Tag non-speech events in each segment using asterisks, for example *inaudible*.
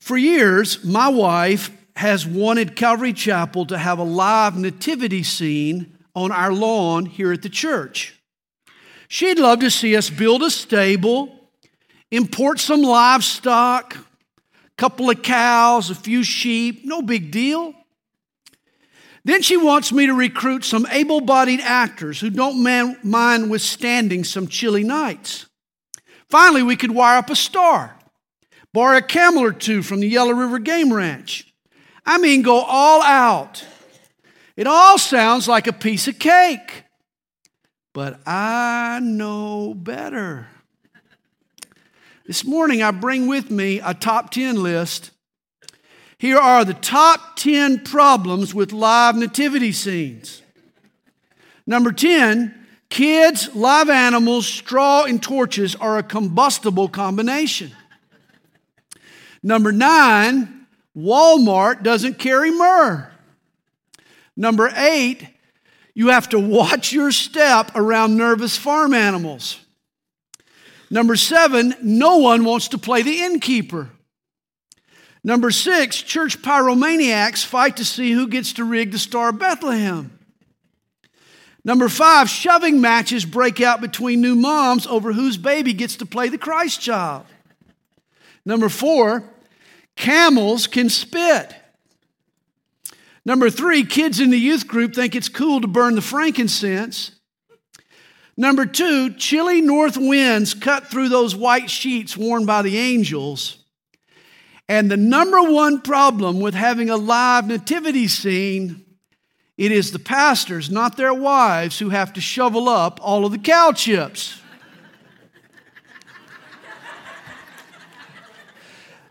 For years, my wife has wanted Calvary Chapel to have a live nativity scene on our lawn here at the church. She'd love to see us build a stable, import some livestock, a couple of cows, a few sheep, no big deal. Then she wants me to recruit some able bodied actors who don't man, mind withstanding some chilly nights. Finally, we could wire up a star, borrow a camel or two from the Yellow River Game Ranch. I mean, go all out. It all sounds like a piece of cake, but I know better. This morning, I bring with me a top 10 list here are the top 10 problems with live nativity scenes. Number 10, kids, live animals, straw, and torches are a combustible combination. Number 9, Walmart doesn't carry myrrh. Number 8, you have to watch your step around nervous farm animals. Number 7, no one wants to play the innkeeper. Number six, church pyromaniacs fight to see who gets to rig the Star of Bethlehem. Number five, shoving matches break out between new moms over whose baby gets to play the Christ child. Number four, camels can spit. Number three, kids in the youth group think it's cool to burn the frankincense. Number two, chilly north winds cut through those white sheets worn by the angels. And the number one problem with having a live nativity scene, it is the pastors, not their wives, who have to shovel up all of the cow chips.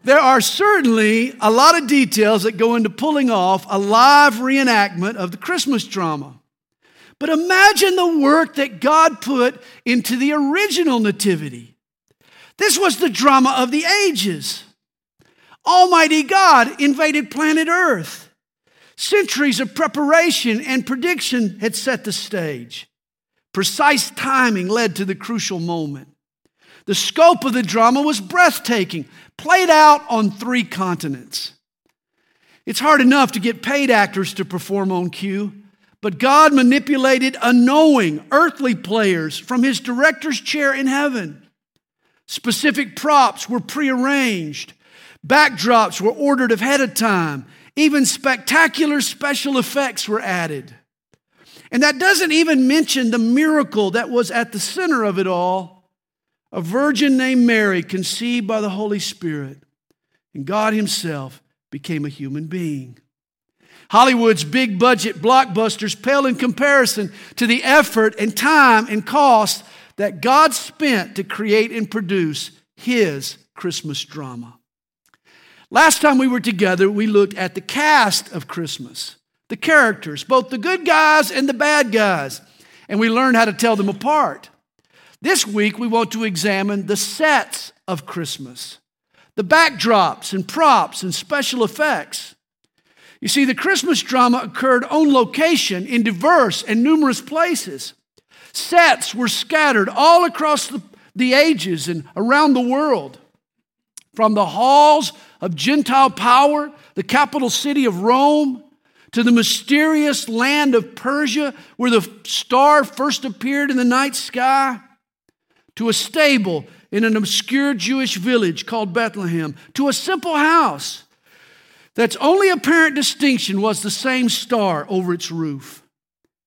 There are certainly a lot of details that go into pulling off a live reenactment of the Christmas drama. But imagine the work that God put into the original nativity. This was the drama of the ages. Almighty God invaded planet Earth. Centuries of preparation and prediction had set the stage. Precise timing led to the crucial moment. The scope of the drama was breathtaking, played out on three continents. It's hard enough to get paid actors to perform on cue, but God manipulated unknowing earthly players from his director's chair in heaven. Specific props were prearranged, Backdrops were ordered ahead of time. Even spectacular special effects were added. And that doesn't even mention the miracle that was at the center of it all a virgin named Mary conceived by the Holy Spirit, and God Himself became a human being. Hollywood's big budget blockbusters pale in comparison to the effort and time and cost that God spent to create and produce His Christmas drama. Last time we were together, we looked at the cast of Christmas, the characters, both the good guys and the bad guys, and we learned how to tell them apart. This week, we want to examine the sets of Christmas, the backdrops and props and special effects. You see, the Christmas drama occurred on location in diverse and numerous places. Sets were scattered all across the, the ages and around the world. From the halls of Gentile power, the capital city of Rome, to the mysterious land of Persia where the star first appeared in the night sky, to a stable in an obscure Jewish village called Bethlehem, to a simple house that's only apparent distinction was the same star over its roof.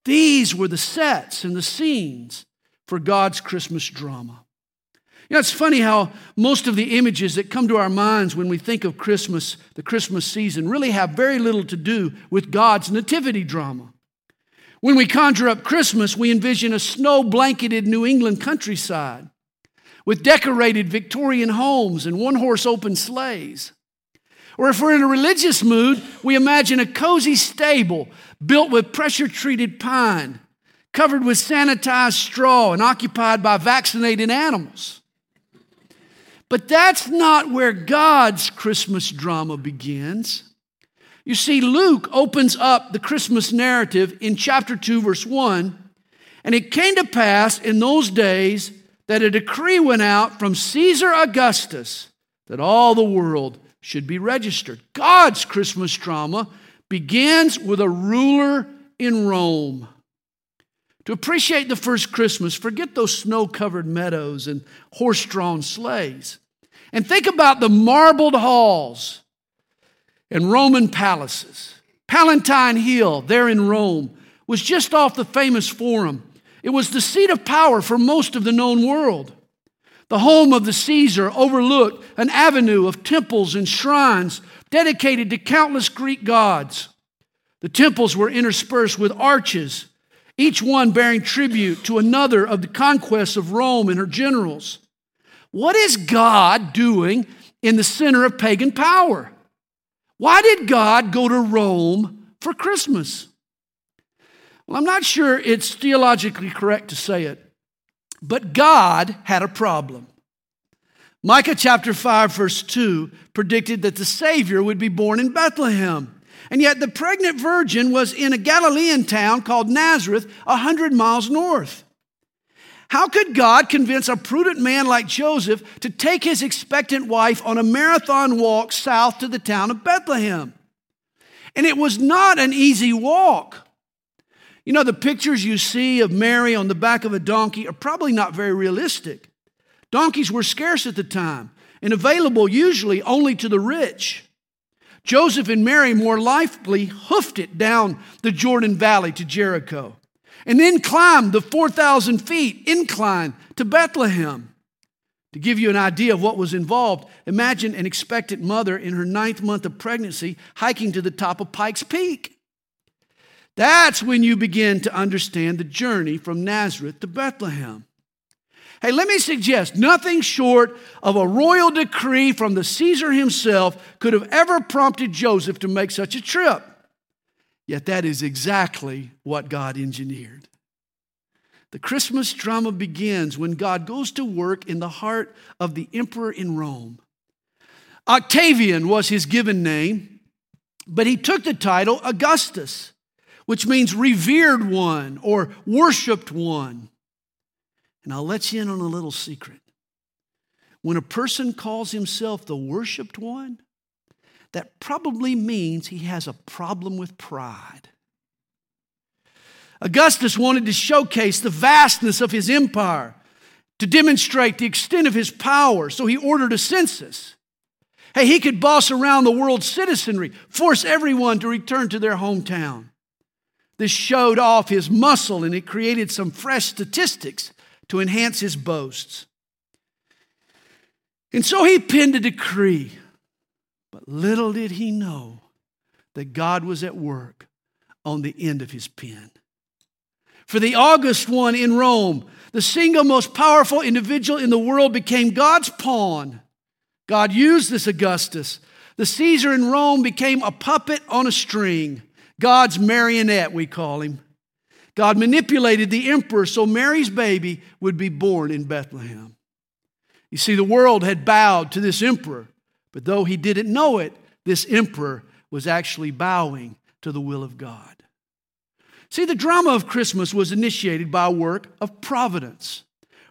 These were the sets and the scenes for God's Christmas drama. You know, it's funny how most of the images that come to our minds when we think of Christmas, the Christmas season, really have very little to do with God's nativity drama. When we conjure up Christmas, we envision a snow blanketed New England countryside with decorated Victorian homes and one horse open sleighs. Or if we're in a religious mood, we imagine a cozy stable built with pressure treated pine, covered with sanitized straw, and occupied by vaccinated animals. But that's not where God's Christmas drama begins. You see, Luke opens up the Christmas narrative in chapter 2, verse 1. And it came to pass in those days that a decree went out from Caesar Augustus that all the world should be registered. God's Christmas drama begins with a ruler in Rome. To appreciate the first Christmas, forget those snow covered meadows and horse drawn sleighs. And think about the marbled halls and Roman palaces. Palatine Hill, there in Rome, was just off the famous Forum. It was the seat of power for most of the known world. The home of the Caesar overlooked an avenue of temples and shrines dedicated to countless Greek gods. The temples were interspersed with arches, each one bearing tribute to another of the conquests of Rome and her generals. What is God doing in the center of pagan power? Why did God go to Rome for Christmas? Well, I'm not sure it's theologically correct to say it, but God had a problem. Micah chapter 5, verse 2 predicted that the Savior would be born in Bethlehem. And yet the pregnant virgin was in a Galilean town called Nazareth, a hundred miles north. How could God convince a prudent man like Joseph to take his expectant wife on a marathon walk south to the town of Bethlehem? And it was not an easy walk. You know, the pictures you see of Mary on the back of a donkey are probably not very realistic. Donkeys were scarce at the time and available usually only to the rich. Joseph and Mary more likely hoofed it down the Jordan Valley to Jericho and then climbed the 4,000 feet incline to Bethlehem. To give you an idea of what was involved, imagine an expectant mother in her ninth month of pregnancy hiking to the top of Pikes Peak. That's when you begin to understand the journey from Nazareth to Bethlehem. Hey, let me suggest nothing short of a royal decree from the Caesar himself could have ever prompted Joseph to make such a trip. Yet that is exactly what God engineered. The Christmas drama begins when God goes to work in the heart of the emperor in Rome. Octavian was his given name, but he took the title Augustus which means revered one or worshiped one. And I'll let you in on a little secret. When a person calls himself the worshiped one, that probably means he has a problem with pride. Augustus wanted to showcase the vastness of his empire, to demonstrate the extent of his power, so he ordered a census. Hey, he could boss around the world's citizenry, force everyone to return to their hometown. This showed off his muscle and it created some fresh statistics to enhance his boasts. And so he penned a decree. But little did he know that God was at work on the end of his pen. For the August one in Rome, the single most powerful individual in the world became God's pawn. God used this Augustus. The Caesar in Rome became a puppet on a string. God's marionette, we call him. God manipulated the emperor so Mary's baby would be born in Bethlehem. You see, the world had bowed to this emperor, but though he didn't know it, this emperor was actually bowing to the will of God. See, the drama of Christmas was initiated by a work of providence.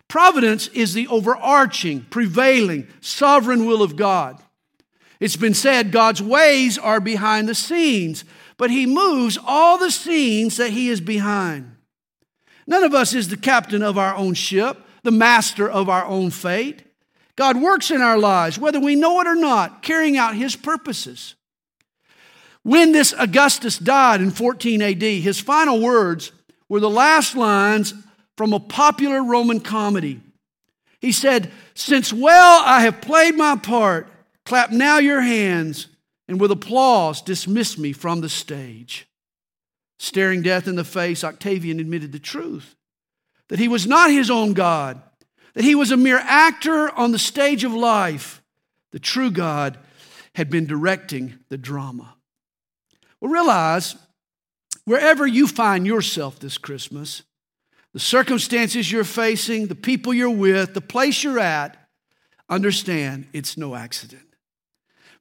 Providence is the overarching, prevailing, sovereign will of God. It's been said God's ways are behind the scenes, but he moves all the scenes that he is behind. None of us is the captain of our own ship, the master of our own fate. God works in our lives, whether we know it or not, carrying out his purposes. When this Augustus died in 14 AD, his final words were the last lines from a popular Roman comedy. He said, Since well I have played my part, clap now your hands and with applause dismissed me from the stage. Staring death in the face, Octavian admitted the truth that he was not his own God, that he was a mere actor on the stage of life. The true God had been directing the drama. Well, realize wherever you find yourself this Christmas, the circumstances you're facing, the people you're with, the place you're at, understand it's no accident.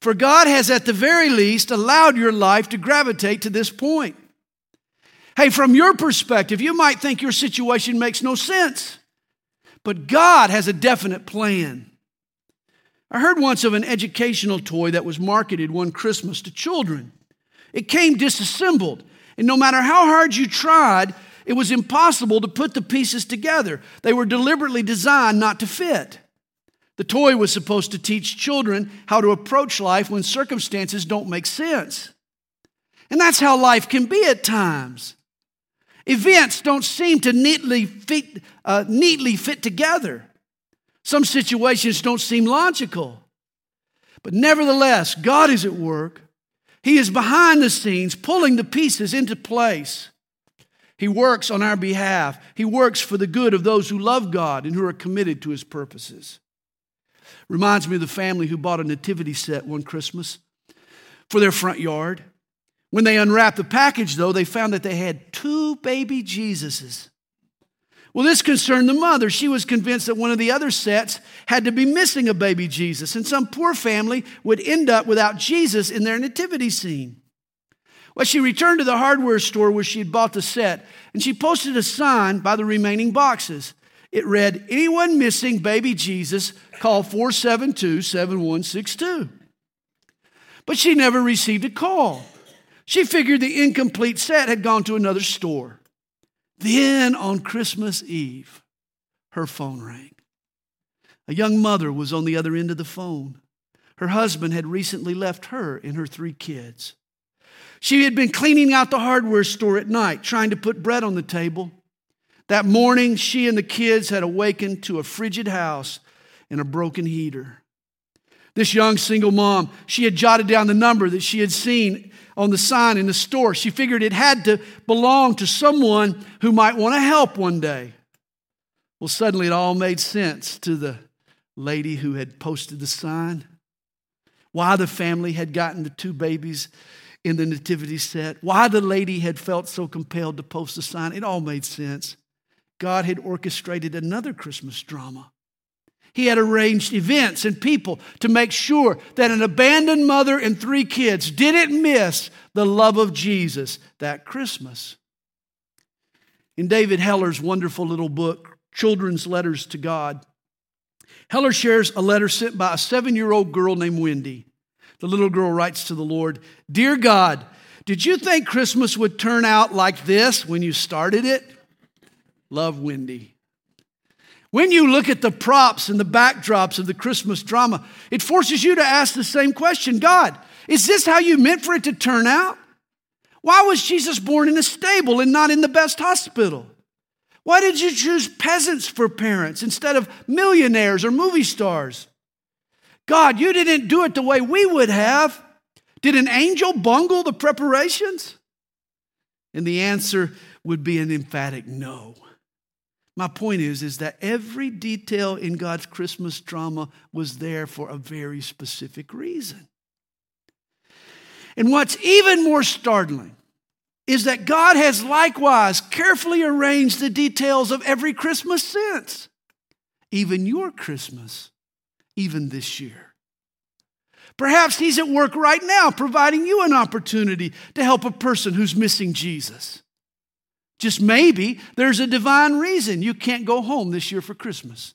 For God has, at the very least, allowed your life to gravitate to this point. Hey, from your perspective, you might think your situation makes no sense, but God has a definite plan. I heard once of an educational toy that was marketed one Christmas to children. It came disassembled, and no matter how hard you tried, it was impossible to put the pieces together. They were deliberately designed not to fit. The toy was supposed to teach children how to approach life when circumstances don't make sense. And that's how life can be at times. Events don't seem to neatly fit, uh, neatly fit together. Some situations don't seem logical. But nevertheless, God is at work. He is behind the scenes, pulling the pieces into place. He works on our behalf. He works for the good of those who love God and who are committed to His purposes. Reminds me of the family who bought a nativity set one Christmas for their front yard. When they unwrapped the package, though, they found that they had two baby Jesuses. Well, this concerned the mother. She was convinced that one of the other sets had to be missing a baby Jesus, and some poor family would end up without Jesus in their nativity scene. Well, she returned to the hardware store where she had bought the set, and she posted a sign by the remaining boxes. It read, Anyone missing baby Jesus, call 472 7162. But she never received a call. She figured the incomplete set had gone to another store. Then on Christmas Eve, her phone rang. A young mother was on the other end of the phone. Her husband had recently left her and her three kids. She had been cleaning out the hardware store at night, trying to put bread on the table. That morning, she and the kids had awakened to a frigid house and a broken heater. This young single mom, she had jotted down the number that she had seen on the sign in the store. She figured it had to belong to someone who might want to help one day. Well, suddenly it all made sense to the lady who had posted the sign. Why the family had gotten the two babies in the nativity set, why the lady had felt so compelled to post the sign, it all made sense. God had orchestrated another Christmas drama. He had arranged events and people to make sure that an abandoned mother and three kids didn't miss the love of Jesus that Christmas. In David Heller's wonderful little book, Children's Letters to God, Heller shares a letter sent by a seven year old girl named Wendy. The little girl writes to the Lord Dear God, did you think Christmas would turn out like this when you started it? Love Wendy. When you look at the props and the backdrops of the Christmas drama, it forces you to ask the same question God, is this how you meant for it to turn out? Why was Jesus born in a stable and not in the best hospital? Why did you choose peasants for parents instead of millionaires or movie stars? God, you didn't do it the way we would have. Did an angel bungle the preparations? And the answer would be an emphatic no. My point is, is that every detail in God's Christmas drama was there for a very specific reason. And what's even more startling is that God has likewise carefully arranged the details of every Christmas since, even your Christmas, even this year. Perhaps He's at work right now, providing you an opportunity to help a person who's missing Jesus. Just maybe there's a divine reason you can't go home this year for Christmas.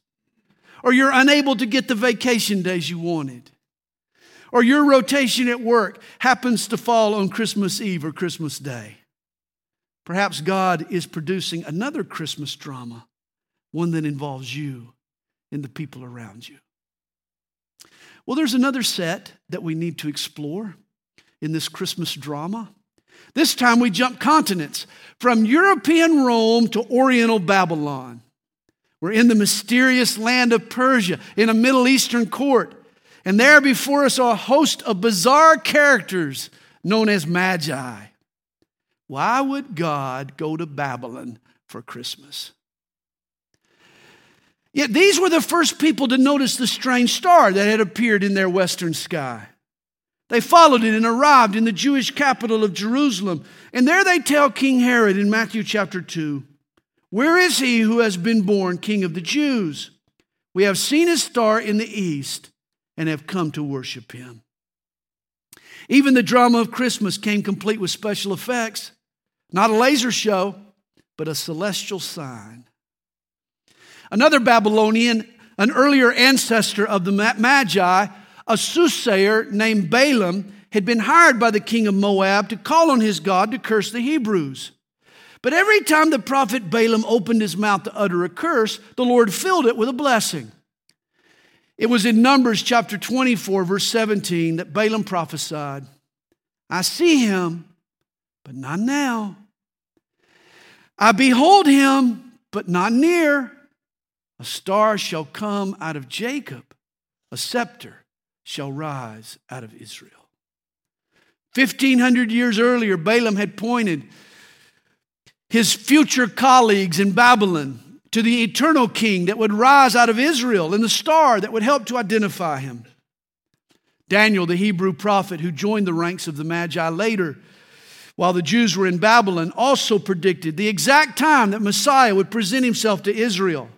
Or you're unable to get the vacation days you wanted. Or your rotation at work happens to fall on Christmas Eve or Christmas Day. Perhaps God is producing another Christmas drama, one that involves you and the people around you. Well, there's another set that we need to explore in this Christmas drama. This time we jump continents from European Rome to Oriental Babylon. We're in the mysterious land of Persia in a Middle Eastern court. And there before us are a host of bizarre characters known as magi. Why would God go to Babylon for Christmas? Yet these were the first people to notice the strange star that had appeared in their western sky. They followed it and arrived in the Jewish capital of Jerusalem. And there they tell King Herod in Matthew chapter 2 Where is he who has been born king of the Jews? We have seen his star in the east and have come to worship him. Even the drama of Christmas came complete with special effects. Not a laser show, but a celestial sign. Another Babylonian an earlier ancestor of the Magi, a soothsayer named Balaam, had been hired by the king of Moab to call on his God to curse the Hebrews. But every time the prophet Balaam opened his mouth to utter a curse, the Lord filled it with a blessing. It was in Numbers chapter 24, verse 17, that Balaam prophesied I see him, but not now. I behold him, but not near. A star shall come out of Jacob, a scepter shall rise out of Israel. 1500 years earlier, Balaam had pointed his future colleagues in Babylon to the eternal king that would rise out of Israel and the star that would help to identify him. Daniel, the Hebrew prophet who joined the ranks of the Magi later, while the Jews were in Babylon, also predicted the exact time that Messiah would present himself to Israel.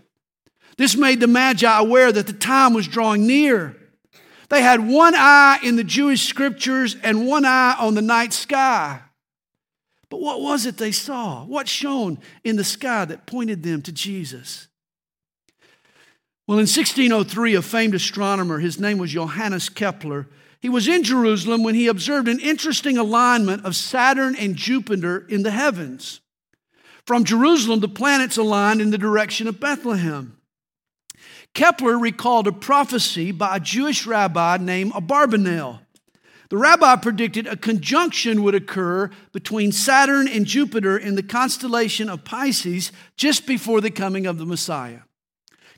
This made the Magi aware that the time was drawing near. They had one eye in the Jewish scriptures and one eye on the night sky. But what was it they saw? What shone in the sky that pointed them to Jesus? Well, in 1603, a famed astronomer, his name was Johannes Kepler, he was in Jerusalem when he observed an interesting alignment of Saturn and Jupiter in the heavens. From Jerusalem, the planets aligned in the direction of Bethlehem. Kepler recalled a prophecy by a Jewish rabbi named Abarbanel. The rabbi predicted a conjunction would occur between Saturn and Jupiter in the constellation of Pisces just before the coming of the Messiah.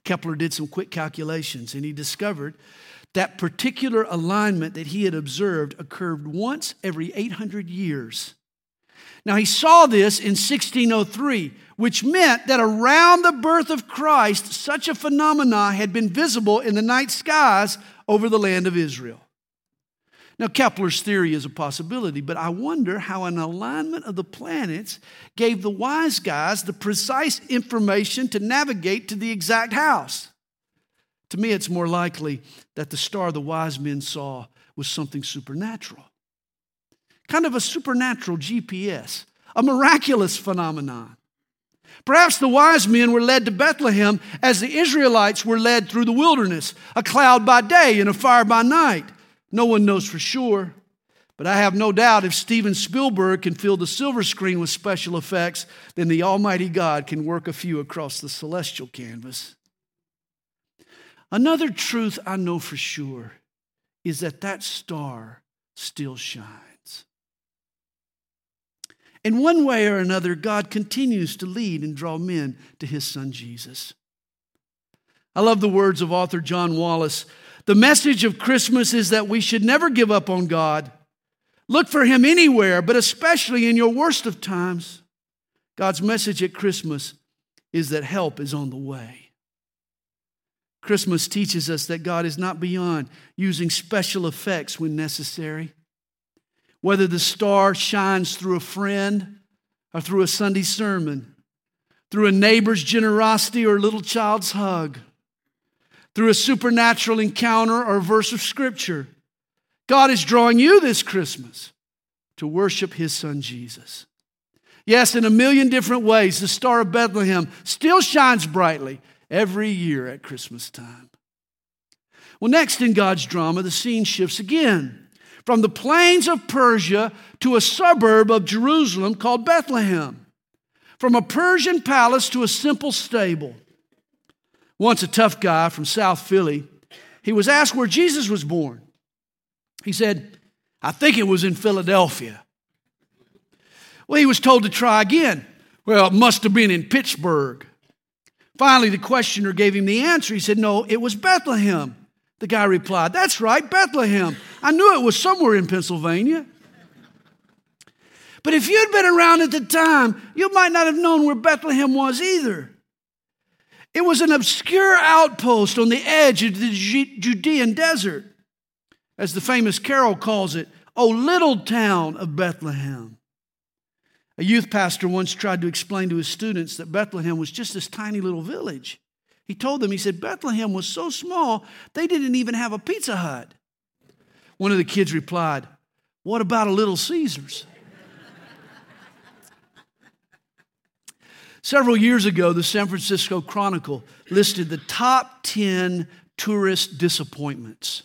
Kepler did some quick calculations and he discovered that particular alignment that he had observed occurred once every 800 years. Now, he saw this in 1603, which meant that around the birth of Christ, such a phenomenon had been visible in the night skies over the land of Israel. Now, Kepler's theory is a possibility, but I wonder how an alignment of the planets gave the wise guys the precise information to navigate to the exact house. To me, it's more likely that the star the wise men saw was something supernatural. Kind of a supernatural GPS, a miraculous phenomenon. Perhaps the wise men were led to Bethlehem as the Israelites were led through the wilderness, a cloud by day and a fire by night. No one knows for sure, but I have no doubt if Steven Spielberg can fill the silver screen with special effects, then the Almighty God can work a few across the celestial canvas. Another truth I know for sure is that that star still shines. In one way or another, God continues to lead and draw men to his son Jesus. I love the words of author John Wallace the message of Christmas is that we should never give up on God. Look for Him anywhere, but especially in your worst of times. God's message at Christmas is that help is on the way. Christmas teaches us that God is not beyond using special effects when necessary. Whether the star shines through a friend or through a Sunday sermon, through a neighbor's generosity or a little child's hug, through a supernatural encounter or a verse of scripture. God is drawing you this Christmas to worship his son Jesus. Yes, in a million different ways, the Star of Bethlehem still shines brightly every year at Christmas time. Well, next in God's drama, the scene shifts again from the plains of Persia to a suburb of Jerusalem called Bethlehem, from a Persian palace to a simple stable. Once a tough guy from South Philly, he was asked where Jesus was born. He said, I think it was in Philadelphia. Well, he was told to try again. Well, it must have been in Pittsburgh. Finally, the questioner gave him the answer. He said, No, it was Bethlehem. The guy replied, That's right, Bethlehem. I knew it was somewhere in Pennsylvania. But if you'd been around at the time, you might not have known where Bethlehem was either. It was an obscure outpost on the edge of the Judean desert, as the famous carol calls it, O little town of Bethlehem. A youth pastor once tried to explain to his students that Bethlehem was just this tiny little village. He told them, he said, Bethlehem was so small, they didn't even have a Pizza Hut. One of the kids replied, What about a Little Caesars? *laughs* Several years ago, the San Francisco Chronicle listed the top 10 tourist disappointments.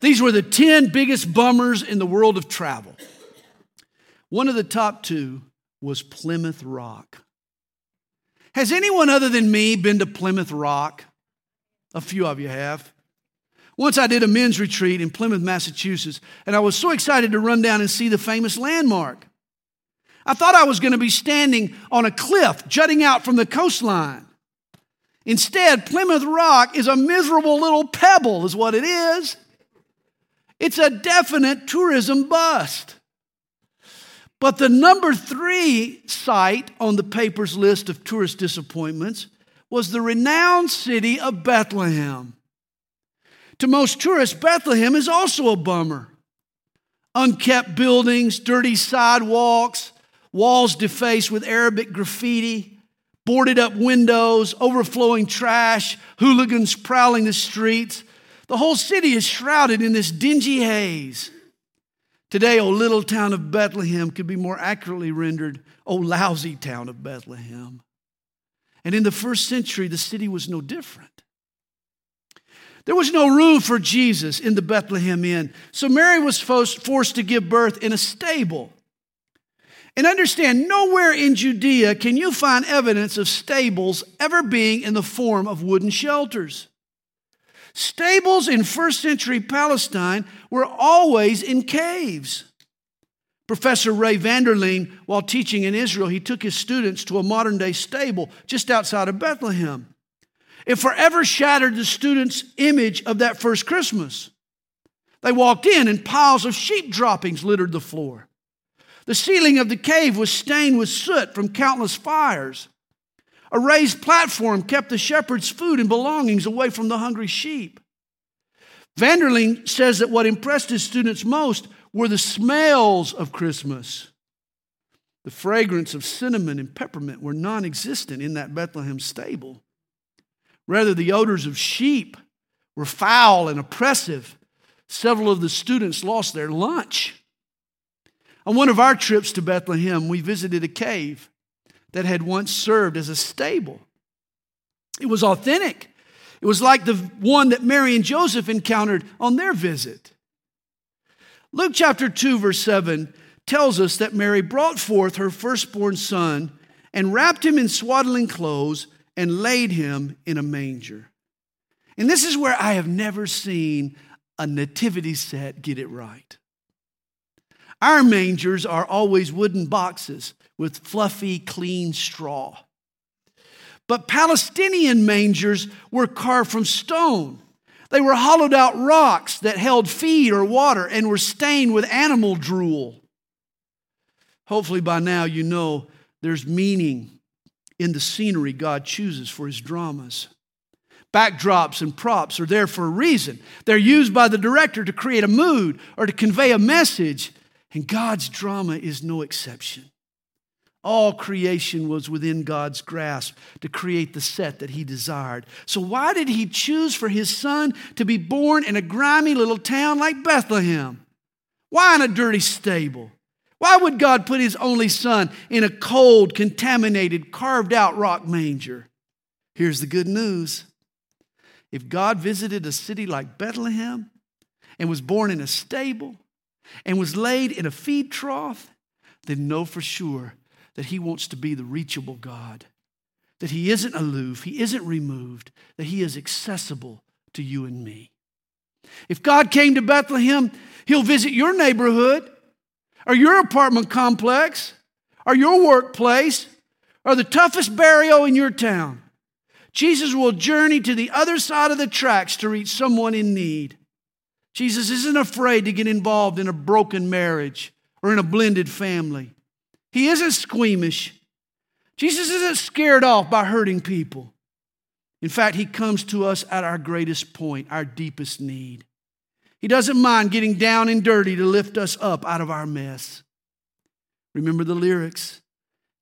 These were the 10 biggest bummers in the world of travel. One of the top two was Plymouth Rock. Has anyone other than me been to Plymouth Rock? A few of you have. Once I did a men's retreat in Plymouth, Massachusetts, and I was so excited to run down and see the famous landmark. I thought I was going to be standing on a cliff jutting out from the coastline. Instead, Plymouth Rock is a miserable little pebble, is what it is. It's a definite tourism bust. But the number three site on the paper's list of tourist disappointments was the renowned city of Bethlehem. To most tourists, Bethlehem is also a bummer. Unkept buildings, dirty sidewalks, walls defaced with Arabic graffiti, boarded up windows, overflowing trash, hooligans prowling the streets. The whole city is shrouded in this dingy haze. Today, O little town of Bethlehem could be more accurately rendered, O lousy town of Bethlehem. And in the first century, the city was no different. There was no room for Jesus in the Bethlehem Inn, so Mary was forced to give birth in a stable. And understand, nowhere in Judea can you find evidence of stables ever being in the form of wooden shelters. Stables in first century Palestine were always in caves. Professor Ray Vander Laan, while teaching in Israel, he took his students to a modern day stable just outside of Bethlehem. It forever shattered the students' image of that first Christmas. They walked in and piles of sheep droppings littered the floor. The ceiling of the cave was stained with soot from countless fires. A raised platform kept the shepherd's food and belongings away from the hungry sheep. Vander Laan says that what impressed his students most were the smells of Christmas. The fragrance of cinnamon and peppermint were non existent in that Bethlehem stable. Rather, the odors of sheep were foul and oppressive. Several of the students lost their lunch. On one of our trips to Bethlehem, we visited a cave that had once served as a stable. It was authentic. It was like the one that Mary and Joseph encountered on their visit. Luke chapter 2, verse 7 tells us that Mary brought forth her firstborn son and wrapped him in swaddling clothes and laid him in a manger. And this is where I have never seen a nativity set get it right. Our mangers are always wooden boxes with fluffy, clean straw. But Palestinian mangers were carved from stone. They were hollowed out rocks that held feed or water and were stained with animal drool. Hopefully, by now, you know there's meaning in the scenery God chooses for his dramas. Backdrops and props are there for a reason. They're used by the director to create a mood or to convey a message, and God's drama is no exception. All creation was within God's grasp to create the set that He desired. So, why did He choose for His Son to be born in a grimy little town like Bethlehem? Why in a dirty stable? Why would God put His only Son in a cold, contaminated, carved out rock manger? Here's the good news if God visited a city like Bethlehem and was born in a stable and was laid in a feed trough, then know for sure that He wants to be the reachable God, that He isn't aloof, He isn't removed, that He is accessible to you and me. If God came to Bethlehem, He'll visit your neighborhood or your apartment complex or your workplace or the toughest barrio in your town. Jesus will journey to the other side of the tracks to reach someone in need. Jesus isn't afraid to get involved in a broken marriage or in a blended family. He isn't squeamish. Jesus isn't scared off by hurting people. In fact, He comes to us at our greatest point, our deepest need. He doesn't mind getting down and dirty to lift us up out of our mess. Remember the lyrics.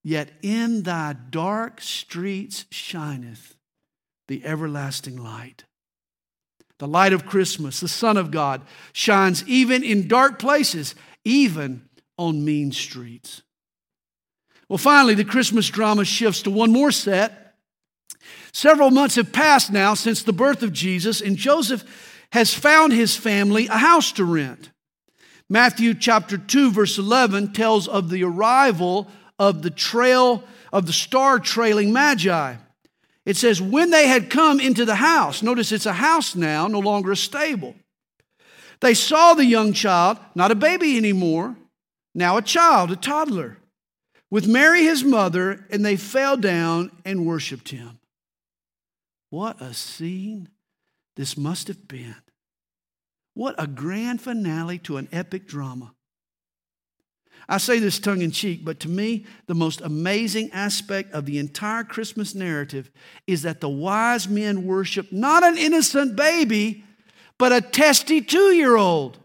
Yet in thy dark streets shineth the everlasting light. The light of Christmas, the Son of God, shines even in dark places, even on mean streets. Well, finally, the Christmas drama shifts to one more set. Several months have passed now since the birth of Jesus, and Joseph has found his family a house to rent. Matthew chapter 2, verse 11 tells of the arrival of the trail of the star trailing magi. It says, when they had come into the house, notice it's a house now, no longer a stable. They saw the young child, not a baby anymore, now a child, a toddler, with Mary his mother, and they fell down and worshiped him. What a scene this must have been. What a grand finale to an epic drama. I say this tongue in cheek, but to me, the most amazing aspect of the entire Christmas narrative is that the wise men worship not an innocent baby, but a testy two year old.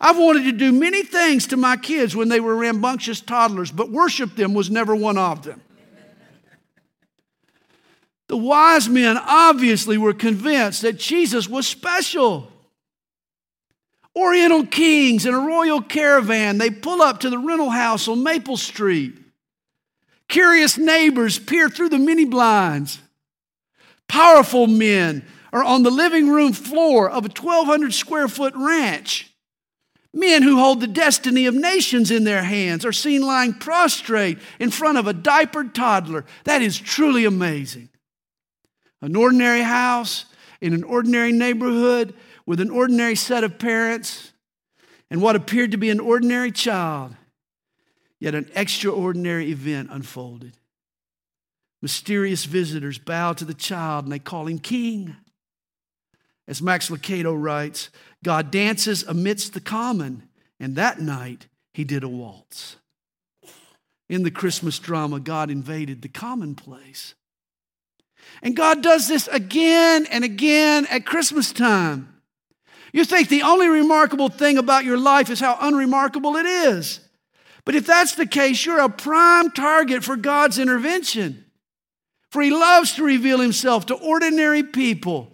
I've wanted to do many things to my kids when they were rambunctious toddlers, but worship them was never one of them. The wise men obviously were convinced that Jesus was special. Oriental kings in a royal caravan, they pull up to the rental house on Maple Street. Curious neighbors peer through the mini blinds. Powerful men are on the living room floor of a 1,200 square foot ranch. Men who hold the destiny of nations in their hands are seen lying prostrate in front of a diapered toddler. That is truly amazing. An ordinary house in an ordinary neighborhood with an ordinary set of parents and what appeared to be an ordinary child, yet an extraordinary event unfolded. Mysterious visitors bow to the child and they call him king. As Max Lucado writes, God dances amidst the common, and that night he did a waltz. In the Christmas drama, God invaded the commonplace. And God does this again and again at Christmas time. You think the only remarkable thing about your life is how unremarkable it is. But if that's the case, you're a prime target for God's intervention. For He loves to reveal Himself to ordinary people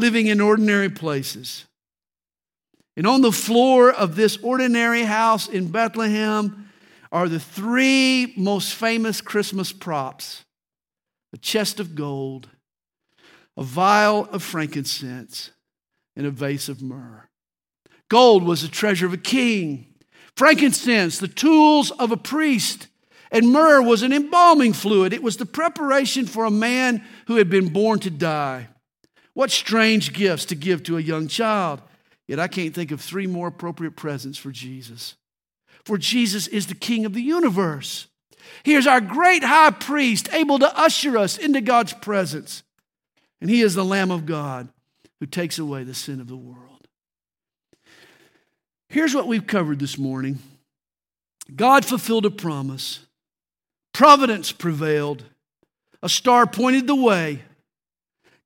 living in ordinary places. And on the floor of this ordinary house in Bethlehem are the three most famous Christmas props a chest of gold, a vial of frankincense, and a vase of myrrh. Gold was the treasure of a king, frankincense, the tools of a priest, and myrrh was an embalming fluid. It was the preparation for a man who had been born to die. What strange gifts to give to a young child. Yet I can't think of three more appropriate presents for Jesus. For Jesus is the King of the universe. He is our great high priest, able to usher us into God's presence. And He is the Lamb of God who takes away the sin of the world. Here's what we've covered this morning God fulfilled a promise, providence prevailed, a star pointed the way.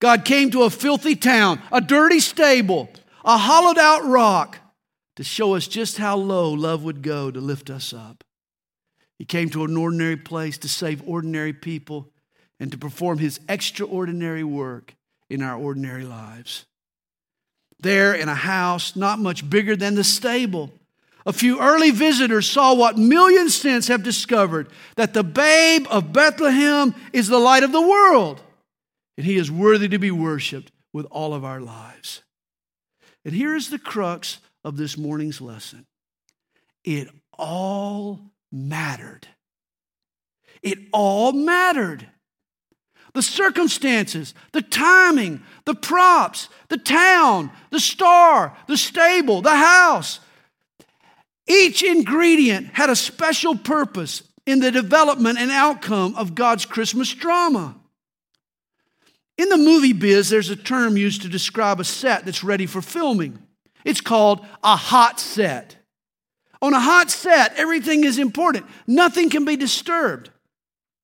God came to a filthy town, a dirty stable, a hollowed out rock to show us just how low love would go to lift us up. He came to an ordinary place to save ordinary people and to perform his extraordinary work in our ordinary lives. There in a house not much bigger than the stable, a few early visitors saw what millions since have discovered that the babe of Bethlehem is the light of the world, and he is worthy to be worshiped with all of our lives. And here is the crux of this morning's lesson it all mattered. It all mattered the circumstances, the timing, the props, the town, the star, the stable, the house. Each ingredient had a special purpose in the development and outcome of God's Christmas drama. In the movie biz, there's a term used to describe a set that's ready for filming. It's called a hot set. On a hot set, everything is important, nothing can be disturbed.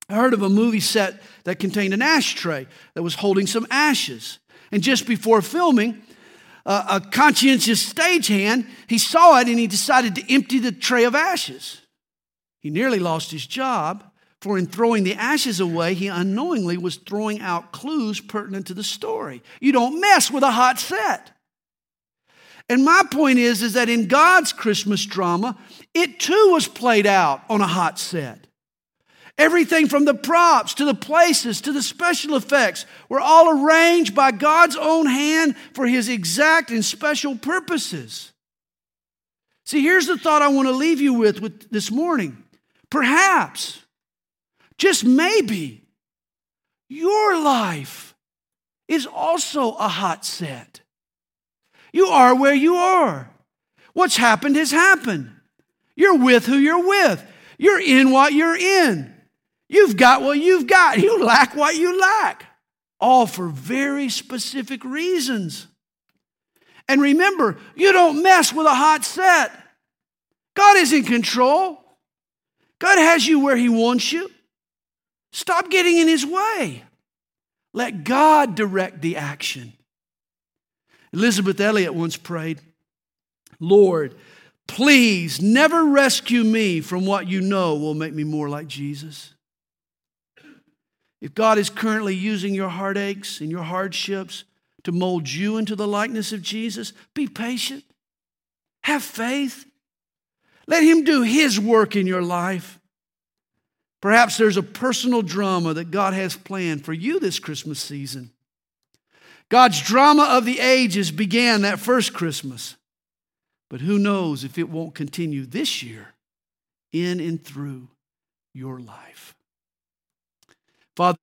I heard of a movie set that contained an ashtray that was holding some ashes. And just before filming, uh, a conscientious stagehand, he saw it and he decided to empty the tray of ashes. He nearly lost his job, for in throwing the ashes away, he unknowingly was throwing out clues pertinent to the story. You don't mess with a hot set. And my point is, is that in God's Christmas drama, it too was played out on a hot set. Everything from the props to the places to the special effects were all arranged by God's own hand for His exact and special purposes. See, here's the thought I want to leave you with, with this morning. Perhaps, just maybe, your life is also a hot set. You are where you are. What's happened has happened. You're with who you're with. You're in what you're in. You've got what you've got. You lack what you lack. All for very specific reasons. And remember, you don't mess with a hot set. God is in control. God has you where He wants you. Stop getting in His way. Let God direct the action. Elisabeth Elliot once prayed, Lord, please never rescue me from what you know will make me more like Jesus. If God is currently using your heartaches and your hardships to mold you into the likeness of Jesus, be patient. Have faith. Let Him do His work in your life. Perhaps there's a personal drama that God has planned for you this Christmas season. God's drama of the ages began that first Christmas, but who knows if it won't continue this year in and through your life. Father,